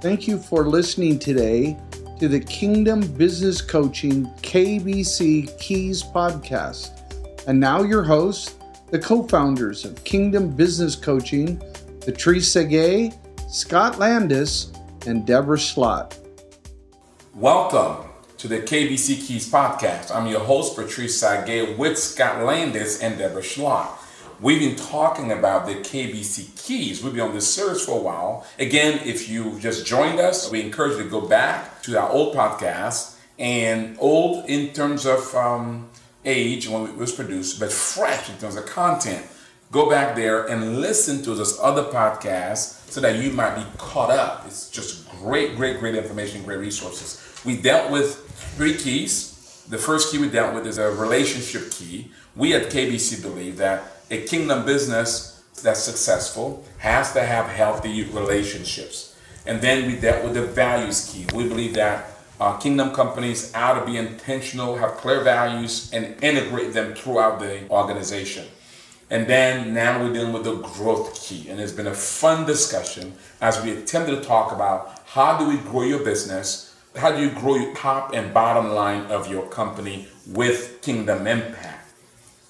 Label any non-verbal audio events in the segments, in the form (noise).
Thank you for listening today to the Kingdom Business Coaching KBC Keys podcast. And now, your hosts, the co founders of Kingdom Business Coaching, Patrice Gay, Scott Landis, and Deborah Schlott. Welcome to the KBC Keys podcast. I'm your host, Patrice Gay, with Scott Landis and Deborah Schlott. We've been talking about the KBC keys. We've been on this series for a while. Again, if you've just joined us, we encourage you to go back to our old podcast and old in terms of um, age when it was produced, but fresh in terms of content. Go back there and listen to those other podcasts so that you might be caught up. It's just great, great, great information, great resources. We dealt with three keys. The first key we dealt with is a relationship key. We at KBC believe that a kingdom business that's successful has to have healthy relationships. And then we dealt with the values key. We believe that uh, kingdom companies ought to be intentional, have clear values, and integrate them throughout the organization. And then now we're dealing with the growth key. And it's been a fun discussion as we attempted to talk about how do we grow your business? How do you grow your top and bottom line of your company with kingdom impact?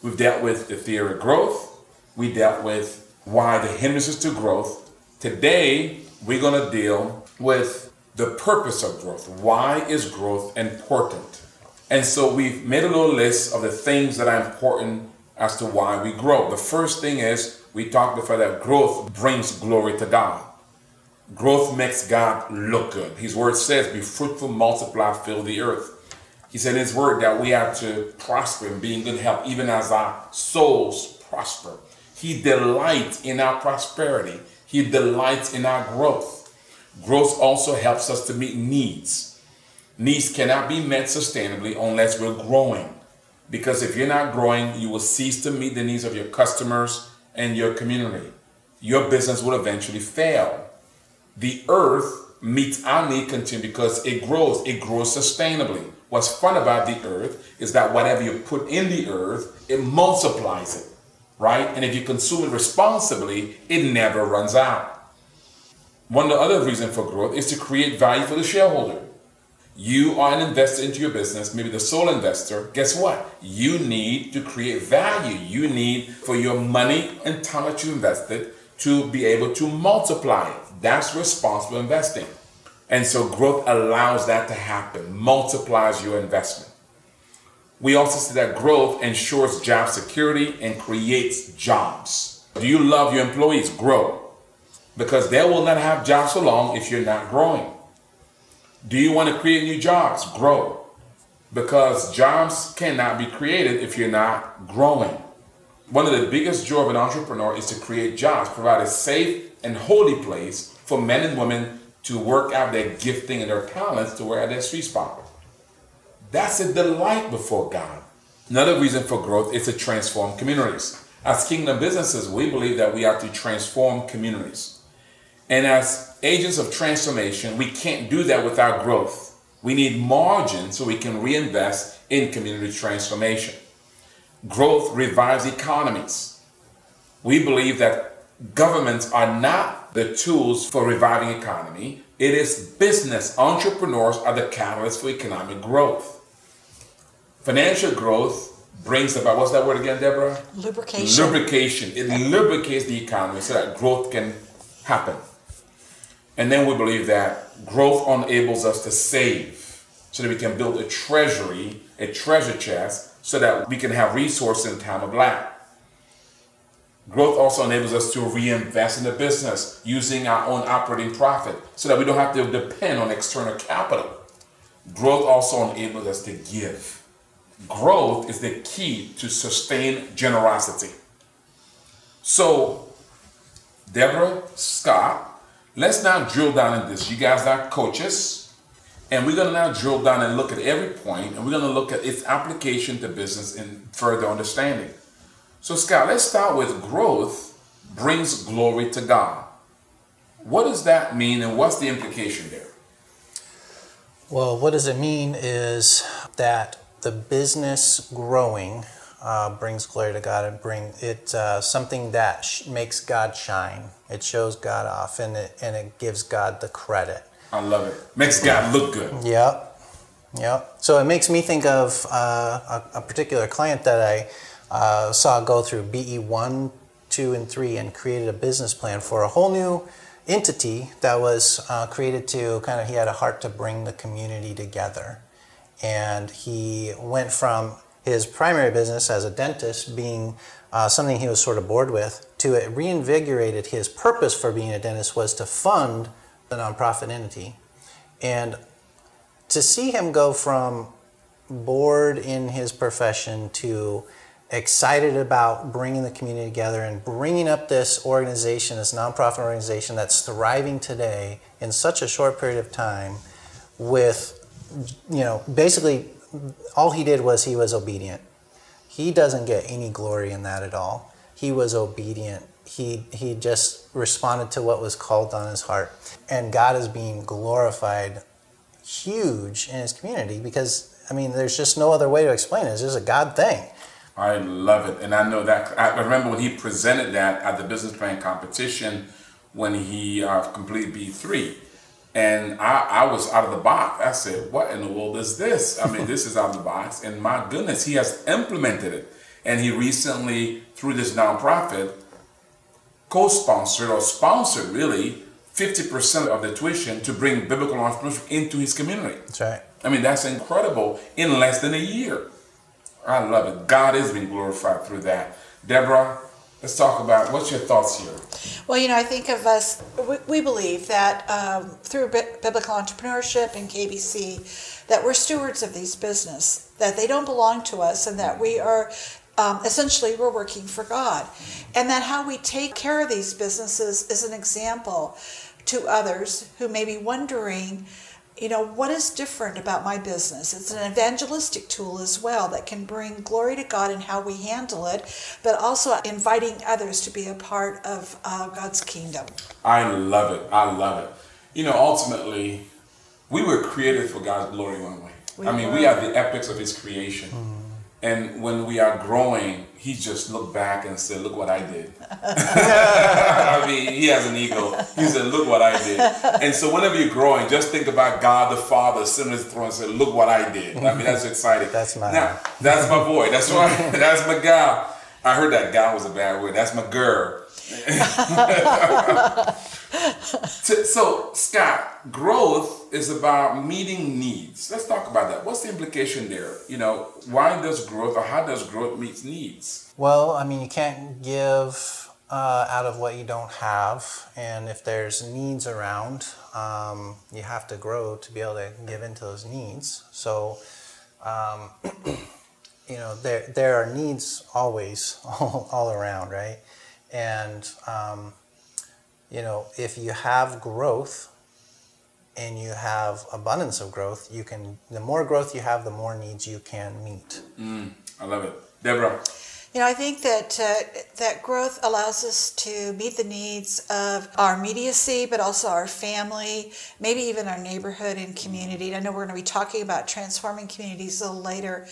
We've dealt with the theory of growth. We dealt with why the hindrances to growth. Today, we're going to deal with the purpose of growth. Why is growth important? And so we've made a little list of the things that are important as to why we grow. The first thing is we talked before that growth brings glory to God. Growth makes God look good. His word says, Be fruitful, multiply, fill the earth. He said in his word that we have to prosper and be in good health, even as our souls prosper. He delights in our prosperity. He delights in our growth. Growth also helps us to meet needs. Needs cannot be met sustainably unless we're growing. Because if you're not growing, you will cease to meet the needs of your customers and your community. Your business will eventually fail. The earth meets our need continue because it grows. It grows sustainably. What's fun about the earth is that whatever you put in the earth, it multiplies it, right? And if you consume it responsibly, it never runs out. One of the other reasons for growth is to create value for the shareholder. You are an investor into your business, maybe the sole investor. Guess what? You need to create value. You need for your money and time that you invested to be able to multiply it. That's responsible investing. And so growth allows that to happen, multiplies your investment. We also see that growth ensures job security and creates jobs. Do you love your employees? Grow. Because they will not have jobs for long if you're not growing. Do you want to create new jobs? Grow. Because jobs cannot be created if you're not growing. One of the biggest joy of an entrepreneur is to create jobs, provide a safe and holy place for men and women to work out their gifting and their talents to at their sweet spot. That's a delight before God. Another reason for growth is to transform communities. As kingdom businesses, we believe that we have to transform communities. And as agents of transformation, we can't do that without growth. We need margin so we can reinvest in community transformation. Growth revives economies. We believe that governments are not the tools for reviving economy. It is business. Entrepreneurs are the catalyst for economic growth. Financial growth brings about what's that word again, Deborah? Lubrication. Lubrication. It lubricates the economy so that growth can happen. And then we believe that growth enables us to save so that we can build a treasury, a treasure chest, so that we can have resources in time of lack. Growth also enables us to reinvest in the business using our own operating profit so that we don't have to depend on external capital. Growth also enables us to give. Growth is the key to sustain generosity. So, Deborah, Scott, let's now drill down in this. You guys are coaches, and we're to now drill down and look at every point, and we're to look at its application to business and further understanding. So, Scott, let's start with growth brings glory to God. What does that mean, and what's the implication there? Well, what does it mean is that the business growing uh, brings glory to God and bring it uh, something that sh- makes God shine. It shows God off and it, and it gives God the credit. I love it. Makes God look good. Yep. Yep. So it makes me think of uh, a, a, particular client that I uh, saw go through BE 1, 2, and 3 and created a business plan for a whole new entity that was uh, created to kind of, he had a heart to bring the community together. And he went from his primary business as a dentist being uh, something he was sort of bored with to it reinvigorated his purpose for being a dentist was to fund the nonprofit entity. And to see him go from bored in his profession to excited about bringing the community together and bringing up this organization, this nonprofit organization that's thriving today in such a short period of time with, you know, basically all he did was he was obedient. He doesn't get any glory in that at all. He was obedient. He, he just responded to what was called on his heart. And God is being glorified huge in his community because, I mean, there's just no other way to explain it. It's just a God thing. I love it. And I know that, I remember when he presented that at the business plan competition when he uh, completed B3. And I, I was out of the box. I said, What in the world is this? I mean, (laughs) this is out of the box. And my goodness, he has implemented it. And he recently, through this nonprofit, co sponsored or sponsored really 50% of the tuition to bring biblical entrepreneurship into his community. That's right. I mean, that's incredible in less than a year. I love it. God is being glorified through that. Deborah, let's talk about what's your thoughts here? Well, you know, I think of us, we, we believe that um, through biblical entrepreneurship and KBC, that we're stewards of these business, that they don't belong to us, and that we are um, essentially we're working for God. And that how we take care of these businesses is an example to others who may be wondering you know, what is different about my business? It's an evangelistic tool as well that can bring glory to God in how we handle it, but also inviting others to be a part of uh, God's kingdom. I love it. I love it. You know, ultimately, we were created for God's glory one way. We I mean, were. we are the epics of His creation. Mm. And when we are growing, he just looked back and said, Look what I did. (laughs) I mean, he has an ego. He said, Look what I did. And so whenever you're growing, just think about God the Father sitting at the throne and say, Look what I did. I mean, that's exciting. That's my now, that's my boy. That's my (laughs) that's my gal. I heard that gal was a bad word. That's my girl. (laughs) so, Scott, growth is about meeting needs. Let's talk about that. What's the implication there? You know, why does growth or how does growth meet needs? Well, I mean, you can't give uh, out of what you don't have. And if there's needs around, um, you have to grow to be able to give into those needs. So, um, (clears throat) you know, there, there are needs always (laughs) all, all around, right? And, um, you know, if you have growth and you have abundance of growth, you can, the more growth you have, the more needs you can meet. Mm, I love it. Deborah. You know, I think that uh, that growth allows us to meet the needs of our immediacy, but also our family, maybe even our neighborhood and community. I know we're going to be talking about transforming communities a little later,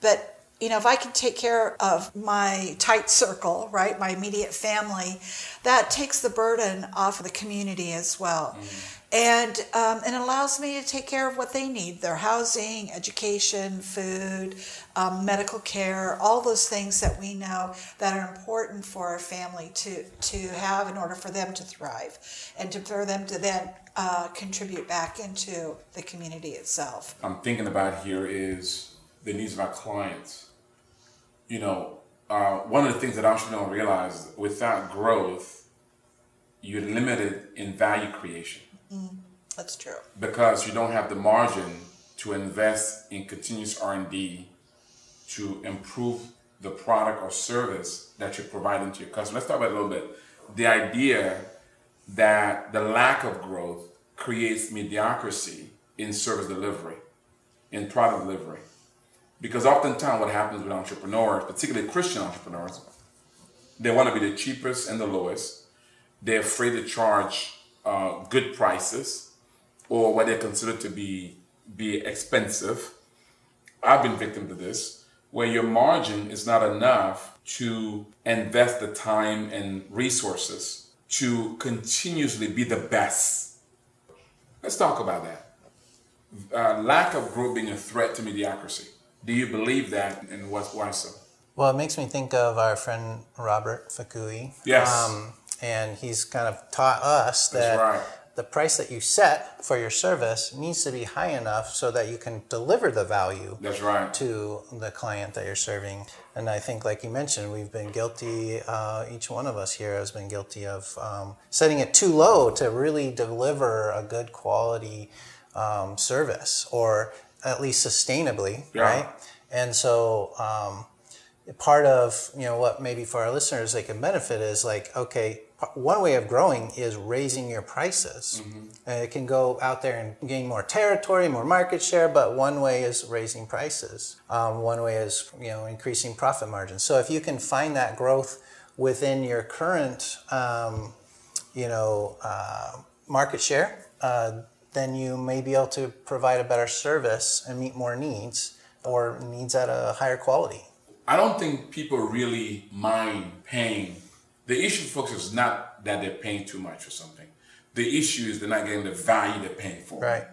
but you know, if I can take care of my tight circle, right, my immediate family, that takes the burden off of the community as well. Mm-hmm. And, um, and it allows me to take care of what they need their housing, education, food, um, medical care, all those things that we know that are important for our family to, to have in order for them to thrive and to, for them to then uh, contribute back into the community itself. I'm thinking about here is the needs of our clients you know, uh, one of the things that entrepreneurs don't realize without growth, you're limited in value creation. Mm, that's true. Because you don't have the margin to invest in continuous R&D to improve the product or service that you're providing to your customer. Let's talk about a little bit. The idea that the lack of growth creates mediocrity in service delivery, in product delivery. Because oftentimes what happens with entrepreneurs, particularly Christian entrepreneurs, they want to be the cheapest and the lowest. They're afraid to charge uh, good prices or what they consider to be be expensive. I've been victim to this, where your margin is not enough to invest the time and resources to continuously be the best. Let's talk about that. Uh, lack of growth being a threat to mediocrity. Do you believe that, and what, why so? Well, it makes me think of our friend Robert Fakui. Yes. Um, and he's kind of taught us that right. the price that you set for your service needs to be high enough so that you can deliver the value That's right. to the client that you're serving. And I think, like you mentioned, we've been guilty, uh, each one of us here has been guilty of um, setting it too low to really deliver a good quality um, service or at least sustainably, Yeah. right? And so, um, part of you know what maybe for our listeners they can benefit is like okay one way of growing is raising your prices and it can go out there and gain more territory more market share but one way is raising prices um, one way is you know increasing profit margins so if you can find that growth within your current um, you know uh, market share uh, then you may be able to provide a better service and meet more needs or needs at a higher quality I don't think people really mind paying. The issue, folks, is not that they're paying too much or something. The issue is they're not getting the value they're paying for. Right.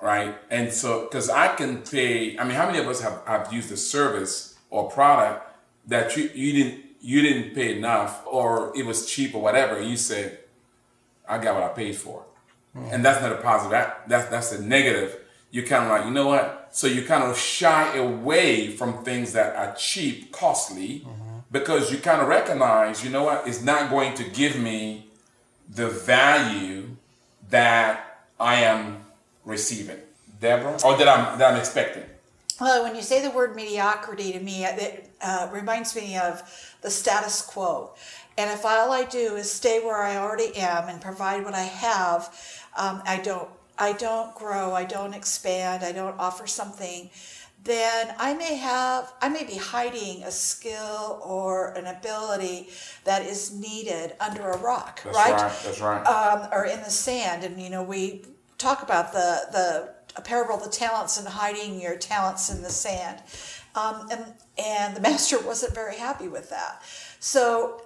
Right. And so, because I can pay, I mean, how many of us have, have used a service or product that you, you didn't you didn't pay enough or it was cheap or whatever, you said, I got what I paid for. And that's not a positive. That, that's that's a negative. You're kind of like, you know what? So you kind of shy away from things that are cheap, costly, because you kind of recognize, you know what? It's not going to give me the value that I am receiving, Deborah, or that I'm that I'm expecting. Well, when you say the word mediocrity to me, it uh, reminds me of the status quo. And if all I do is stay where I already am and provide what I have, um, I don't, I don't grow, I don't expand, I don't offer something. Then I may have, I may be hiding a skill or an ability that is needed under a rock, That's right? right. That's right. um, or in the sand. And you know, we talk about the the a parable of the talents and hiding your talents in the sand. Um, and and the (laughs) master wasn't very happy with that. So,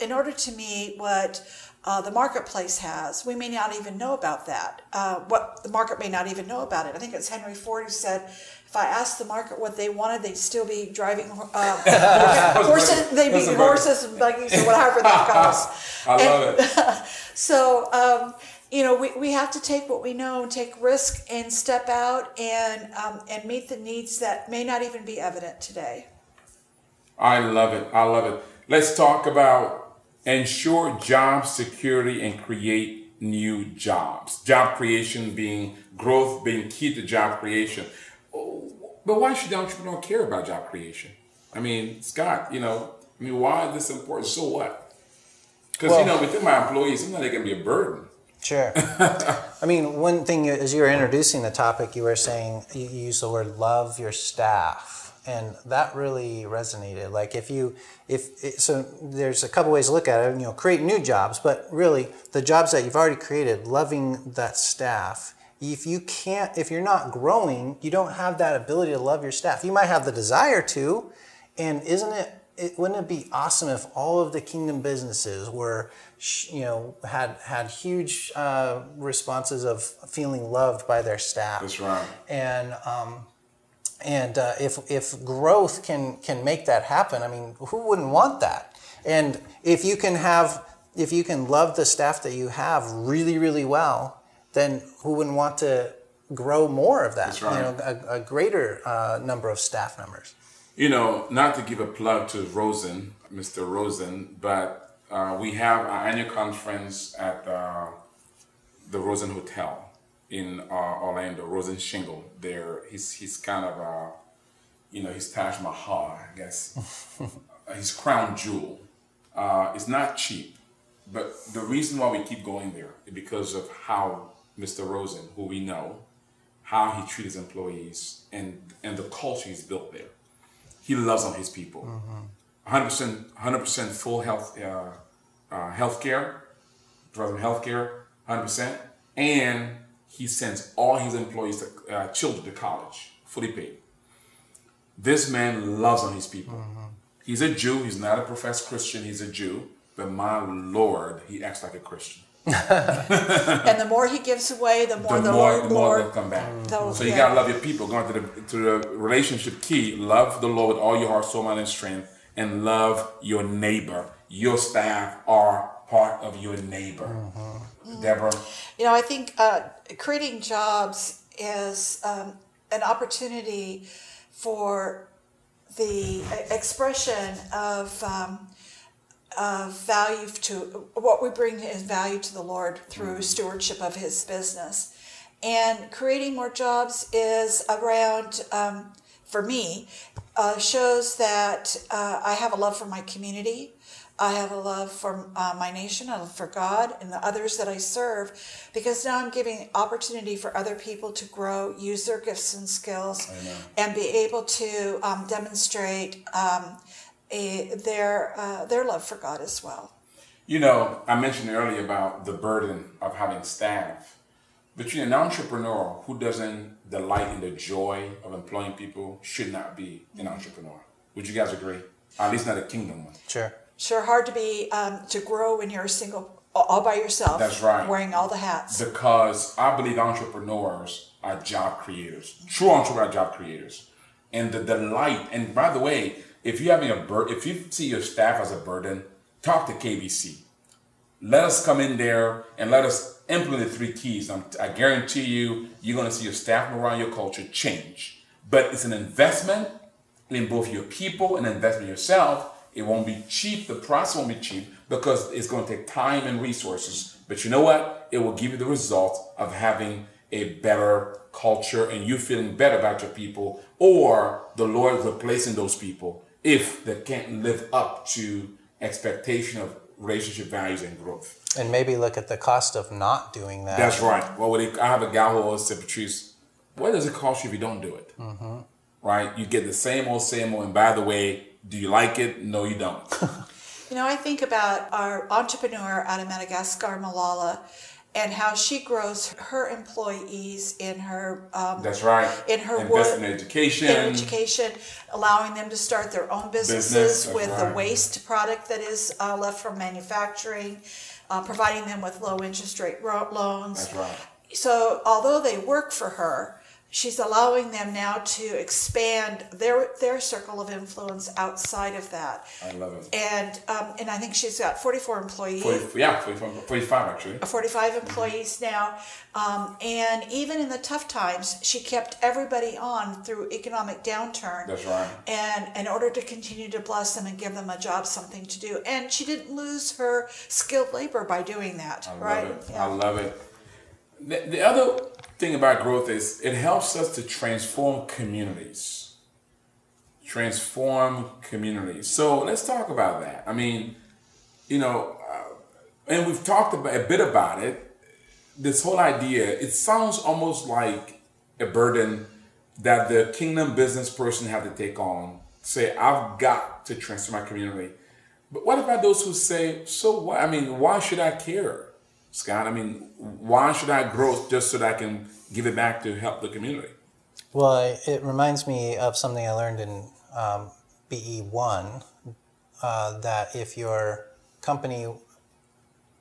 in order to meet what uh, the marketplace has, we may not even know about that. Uh, what the market may not even know about it. I think it's Henry Ford who said, "If I asked the market what they wanted, they'd still be driving uh, (laughs) horses. They'd be horses and buggies or whatever that goes." (laughs) I love And- it. (laughs) so, um, you know, we, we have to take what we know and take risk and step out and um, and meet the needs that may not even be evident today. I love it. I love it. Let's talk about ensure job security and create new jobs. Job creation being growth being key to job creation. But why should the entrepreneur care about job creation? I mean, Scott, you know, I mean, why is this important? So what? Because you know, within my employees, sometimes they can be a burden. Sure. (laughs) I mean, one thing as you were introducing the topic, you were saying you use the word "love your staff," and that really resonated. Like if you, if it, so, there's a couple ways to look at it. You know, create new jobs, but really the jobs that you've already created, loving that staff. If you can't, if you're not growing, you don't have that ability to love your staff. You might have the desire to, and isn't it? It, wouldn't it be awesome if all of the kingdom businesses were, you know, had had huge uh, responses of feeling loved by their staff. That's right. And um, and uh, if if growth can can make that happen, I mean, who wouldn't want that? And if you can have, if you can love the staff that you have really really well, then who wouldn't want to grow more of that? That's right. You know, a, a greater uh, number of staff members. You know, not to give a plug to Rosen, Mr. Rosen, but uh, we have our annual conference at uh, the Rosen Hotel in uh, Orlando, Rosen Shingle. There, he's he's kind of uh, you know, his Taj Mahal, I guess, (laughs) his crown jewel. Uh, it's not cheap, but the reason why we keep going there is because of how Mr. Rosen, who we know, how he treats his employees, and and the culture he's built there he loves on his people. 100%, 100% full health, uh, uh, healthcare, them healthcare, 100%, and he sends all his employees, to, uh, children to college, fully paid. This man loves on his people. He's a Jew. He's not a professed Christian. He's a Jew. But my Lord, he acts like a Christian. (laughs) (laughs) and the more he gives away, the more the, the, more, Lord, the more Lord they'll come back. they'll- So you yeah. gotta love your people. Going to the to the relationship key. Love the Lord with all your heart, soul, mind, and strength, and love your neighbor. Your staff are part of your neighbor. Mm-hmm. Deborah, You know, I think uh, creating jobs is um, an opportunity for the expression of um, of value to what we bring as value to the Lord through stewardship of His business, and creating more jobs is around. Um, for me, uh, shows that uh, I have a love for my community. I have a love for uh, my nation, a love for God and the others that I serve, because now I'm giving opportunity for other people to grow, use their gifts and skills, and be able to um, demonstrate um, a, their uh, their love for God as well. you know I mentioned earlier about the burden of having staff. Between an entrepreneur who doesn't delight in the joy of employing people should not be an entrepreneur. Would you guys agree? At least not a kingdom one. Sure. Sure, hard to be um, to grow when you're a single, all by yourself. That's right. Wearing all the hats. because I believe entrepreneurs are job creators. True entrepreneurs are job creators. And the delight, and by the way, if you're having a bur- if you see your staff as a burden, talk to KBC. Let us come in there and let us implement the three keys. I'm, I guarantee you, you're going to see your staff around your culture change. But it's an investment in both your people and investment in yourself. It won't be cheap. The process won't be cheap because it's going to take time and resources. But you know what? It will give you the result of having a better culture and you feeling better about your people, or the Lord replacing those people if they can't live up to expectation of relationship values and growth. And maybe look at the cost of not doing that. That's right. Well, would it, I have a guy who always said, Patrice, what does it cost you if you don't do it? Mm-hmm. Right? You get the same old, same old. And by the way, do you like it? No, you don't. (laughs) You know, I think about our entrepreneur out of Madagascar, Malala, and how she grows her employees in her um, That's right. in her Invest work, in education. in education, allowing them to start their own businesses Business, with right. the waste product that is uh, left from manufacturing, uh, providing them with low interest rate ro- loans. That's right. So, although they work for her, she's allowing them now to expand their their circle of influence outside of that. I love it. And um, and I think she's got 44 employees. 40, yeah, 45, 45 actually. 45 employees now. Um, and even in the tough times, she kept everybody on through economic downturn. That's right. And in order to continue to bless them and give them a job, something to do. And she didn't lose her skilled labor by doing that, I love right? it. Yeah. I love it. The, the other thing about growth is it helps us to transform communities. Transform communities. So let's talk about that. I mean, you know, uh, and we've talked about, a bit about it. This whole idea, it sounds almost like a burden that the kingdom business person have to take on. Say, I've got to transform my community. But what about those who say, so what? I mean, why should I care, Scott? I mean, why should I grow just so that I can give it back to help the community? Well, it- reminds me of something I learned in um, BE1 uh, that if your company,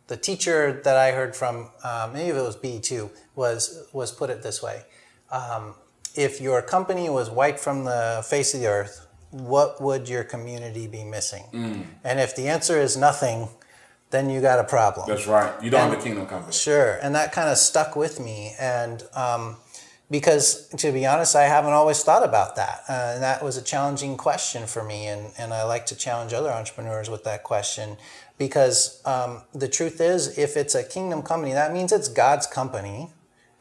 the teacher that I heard from, uh, maybe it was BE2, was, was put it this way um, If your company was wiped from the face of the earth, what would your community be missing? Mm. And if the answer is nothing, then you got a problem. That's right. You don't have a kingdom company. Sure, and that kind of stuck with me, and um, because to be honest, I haven't always thought about that, uh, and that was a challenging question for me, and and I like to challenge other entrepreneurs with that question, because um, the truth is, if it's a kingdom company, that means it's God's company,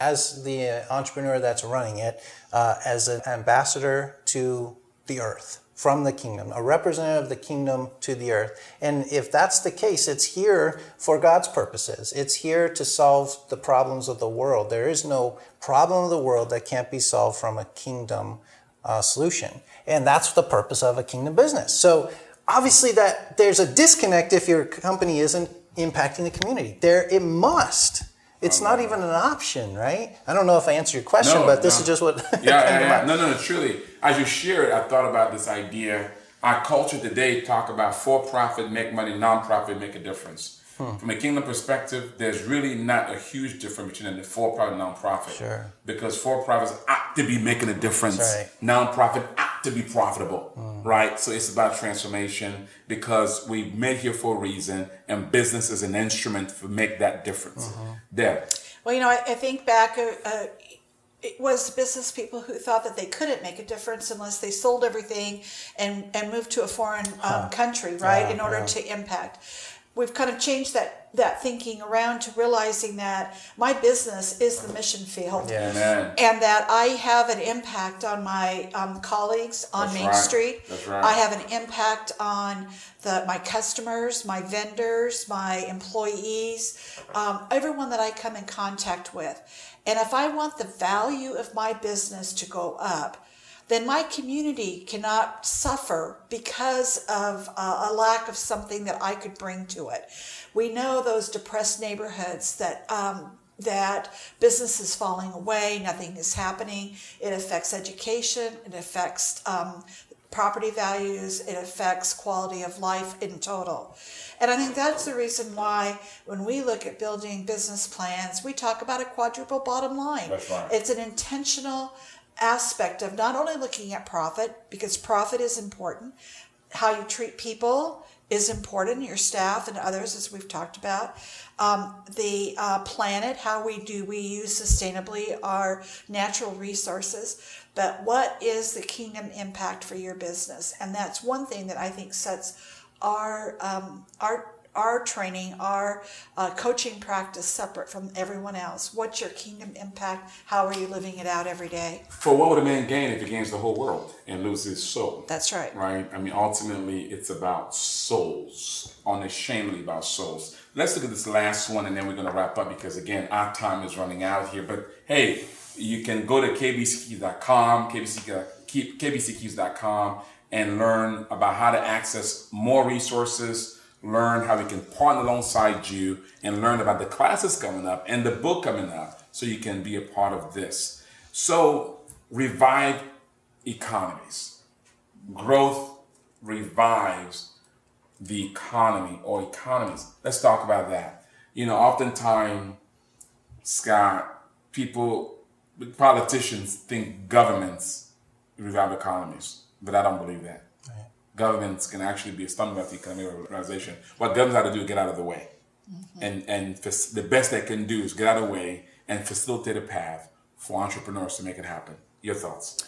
as the uh, entrepreneur that's running it, uh, as an ambassador to the earth from the kingdom, a representative of the kingdom to the earth. And if that's the case, it's here for God's purposes. It's here to solve the problems of the world. There is no problem of the world that can't be solved from a kingdom uh, solution. And that's the purpose of a kingdom business. So obviously that there's a disconnect if your company isn't impacting the community. There it must. It's not even an option, right? I don't know if I answered your question, No, but this no. is just what (laughs) yeah, yeah, yeah. No, no, no, truly. As you share it, I thought about this idea. Our culture today talk about for-profit make money, non-profit make a difference. Hmm. From a kingdom perspective, there's really not a huge difference between a for-profit and nonprofit. Sure. Because for-profits ought to be making a difference. Right. Nonprofit ought to be profitable, right? So it's about transformation because we made here for a reason, and business is an instrument to make that difference. There. Well, you know, I, I think back, uh, uh, it was business people who thought that they couldn't make a difference unless they sold everything and, and moved to a foreign um, country, right, Yeah, in order yeah. to impact. We've kind of changed that, that thinking around to realizing that my business is the mission field. Yeah. Amen. And that I have an impact on my um, colleagues on That's Main right. Street. That's right. I have an impact on the my customers, my vendors, my employees, um, everyone that I come in contact with. And if I want the value of my business to go up, then my community cannot suffer because of uh, a lack of something that I could bring to it. We know those depressed neighborhoods that um, that business is falling away, nothing is happening. It affects education, it affects um, property values, it affects quality of life in total. And I think that's the reason why when we look at building business plans, we talk about a quadruple bottom line. Right. It's an intentional aspect of not only looking at profit, because profit is important, how you treat people is important, your staff and others, as we've talked about. Um, the uh, planet, how we do we use sustainably our natural resources, but what is the kingdom impact for your business? And that's one thing that I think sets our um, our our training, our uh, coaching practice separate from everyone else. What's your kingdom impact? How are you living it out every day? For what would a man gain if he gains the whole world and loses his soul? That's right. right? I mean, ultimately, it's about souls, unashamedly about souls. Let's look at this last one, and then we're going to wrap up because, again, our time is running out here. But hey, you can go to kbckeys.com, kbc, keep- and learn about how to access more resources, learn how we can partner alongside you, and learn about the classes coming up and the book coming up so you can be a part of this. So, revive economies growth revives the economy or economies. Let's talk about that. You know, oftentimes, Scott, people, politicians think governments revive economies, but I don't believe that. Governments can actually be a stumbling block to economic organization. What governments have to do is get out of the way. And, and fac- the best they can do is get out of the way and facilitate a path for entrepreneurs to make it happen. Your thoughts?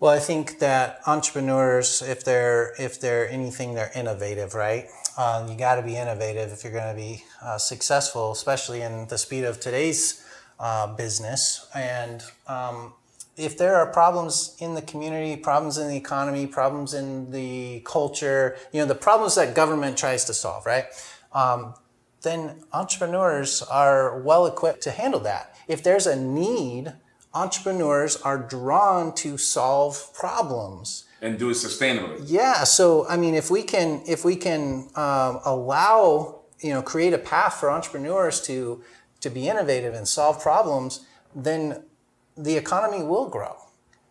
Well, I think that entrepreneurs, if they're if they're anything, they're innovative, right? Um, you got to be innovative if you're going to be uh, successful, especially in the speed of today's uh, business. And um, if there are problems in the community, problems in the economy, problems in the culture, you know, the problems that government tries to solve, right? Um, then entrepreneurs are well equipped to handle that. If there's a need, entrepreneurs are drawn to solve problems. And do it sustainably. Yeah, so I mean, if we can, if we can um, allow, you know, create a path for entrepreneurs to to be innovative and solve problems, then the economy will grow.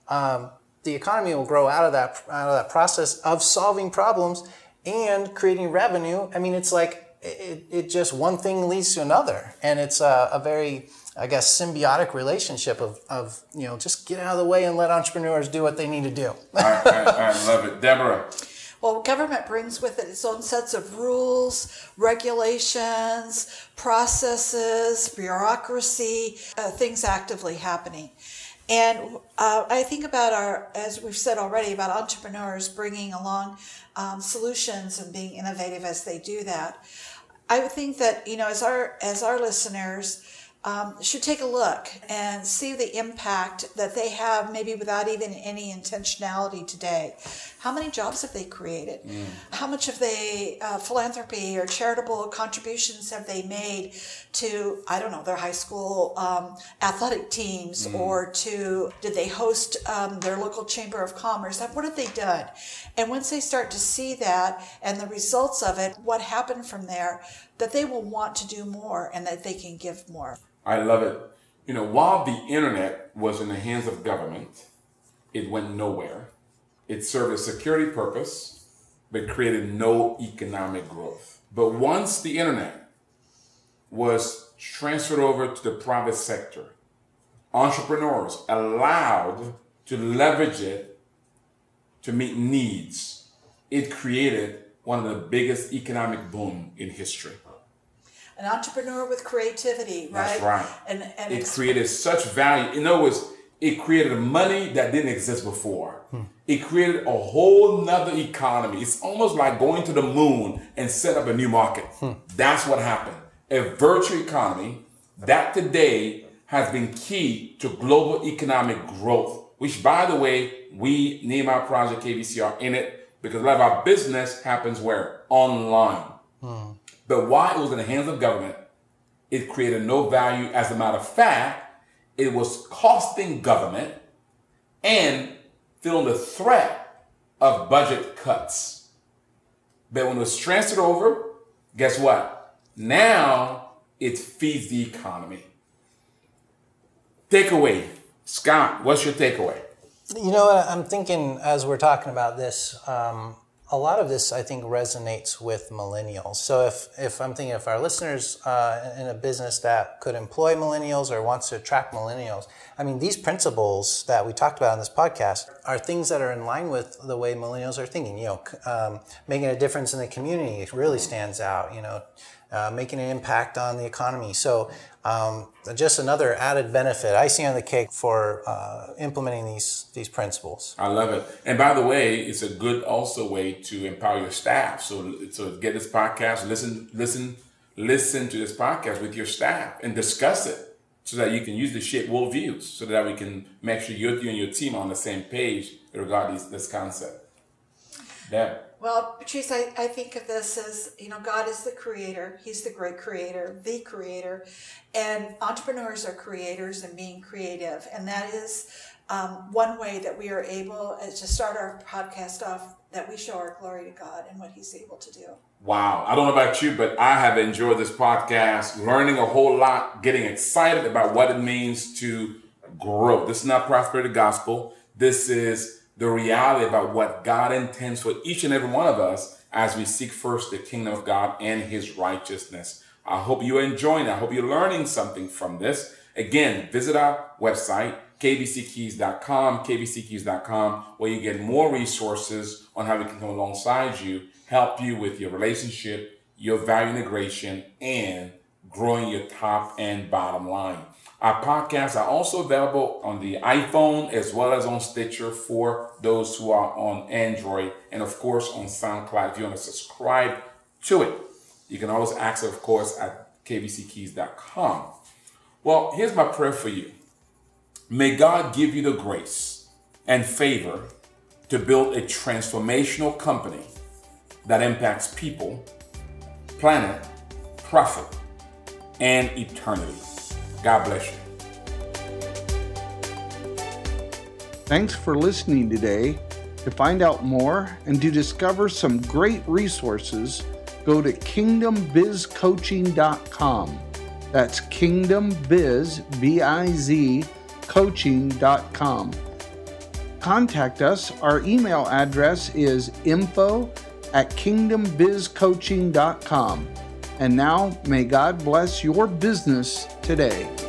Um, the economy will grow out of that out of that process of solving problems and creating revenue. I mean, it's like it, it just one thing leads to another, and it's a, a very I guess symbiotic relationship of, of you know just get out of the way and let entrepreneurs do what they need to do. I, I, I love it. Deborah, Well, government brings with it its own sets of rules, regulations, processes, bureaucracy, uh, things actively happening. And uh, I think about our, as we've said already, about entrepreneurs bringing along um, solutions and being innovative as they do that. I would think that you know, as our as our listeners um, should take a look and see the impact that they have, maybe without even any intentionality today. How many jobs have they created? How much of they uh, philanthropy or charitable contributions have they made to I don't know their high school um, athletic teams or to did they host um, their local chamber of commerce? What have they done? And once they start to see that and the results of it, what happened from there, that they will want to do more and that they can give more. I love it. You know, while the internet was in the hands of government, it went nowhere. It served a security purpose, but created no economic growth. But once the internet was transferred over to the private sector, entrepreneurs allowed to leverage it to meet needs, it created one of the biggest economic boom in history. An entrepreneur with creativity, right? That's right. And, and it created such value. In other words, it created money that didn't exist before. Hmm. It created a whole nother economy. It's almost like going to the moon and set up a new market. Hmm. That's what happened. A virtual economy that today has been key to global economic growth, which by the way, we name our Project KBC are in it because a lot of our business happens where? Online. Hmm. But while it was in the hands of government, it created no value. As a matter of fact, it was costing government and feeling the threat of budget cuts. But when it was transferred over, guess what? Now it feeds the economy. Takeaway. Scott, what's your takeaway? You know what? I'm thinking as we're talking about this, um, a lot of this I think resonates with millennials. So if, if I'm thinking if our listeners uh, in a business that could employ millennials or wants to attract millennials, I mean these principles that we talked about in this podcast are things that are in line with the way millennials are thinking. You know, um, making a difference in the community really stands out. You know, uh, making an impact on the economy. So um, just another added benefit I see on the cake for uh, implementing these these principles. I love it. And by the way, it's a good also way to empower your staff. So so get this podcast, listen listen listen to this podcast with your staff and discuss it so that you can use the shape worldviews so that we can make sure you, and your team are on the same page regarding this, this concept. Yeah. Well, Patrice, I, I think of this as, you know, God is the creator. He's the great creator, the creator. And entrepreneurs are creators and being creative. And that is um, one way that we are able uh, to start our podcast off that we show our glory to God and what He's able to do. Wow. I don't know about you, but I have enjoyed this podcast, learning a whole lot, getting excited about what it means to grow. This is not prosperity gospel. This is the reality about what God intends for each and every one of us as we seek first the kingdom of God and his righteousness. I hope you're enjoying. I hope you're learning something from this. Again, visit our website, kbckeys.com, kbckeys.com, where you get more resources on how we can come alongside you, help you with your relationship, your value integration, and growing your top and bottom line. Our podcasts are also available on the iPhone as well as on Stitcher for those who are on Android, and of course on SoundCloud. If you want to subscribe to it, you can always access, of course, at kbckeys.com. Well, here's my prayer for you. May God give you the grace and favor to build a transformational company that impacts people, planet, profit, and eternity. God bless you. Thanks for listening today. To find out more and to discover some great resources, go to kingdombizcoaching.com. That's kingdombiz, B-I-Z, coaching.com. Contact us. Our email address is info at kingdombizcoaching.com. And now, may God bless your business today.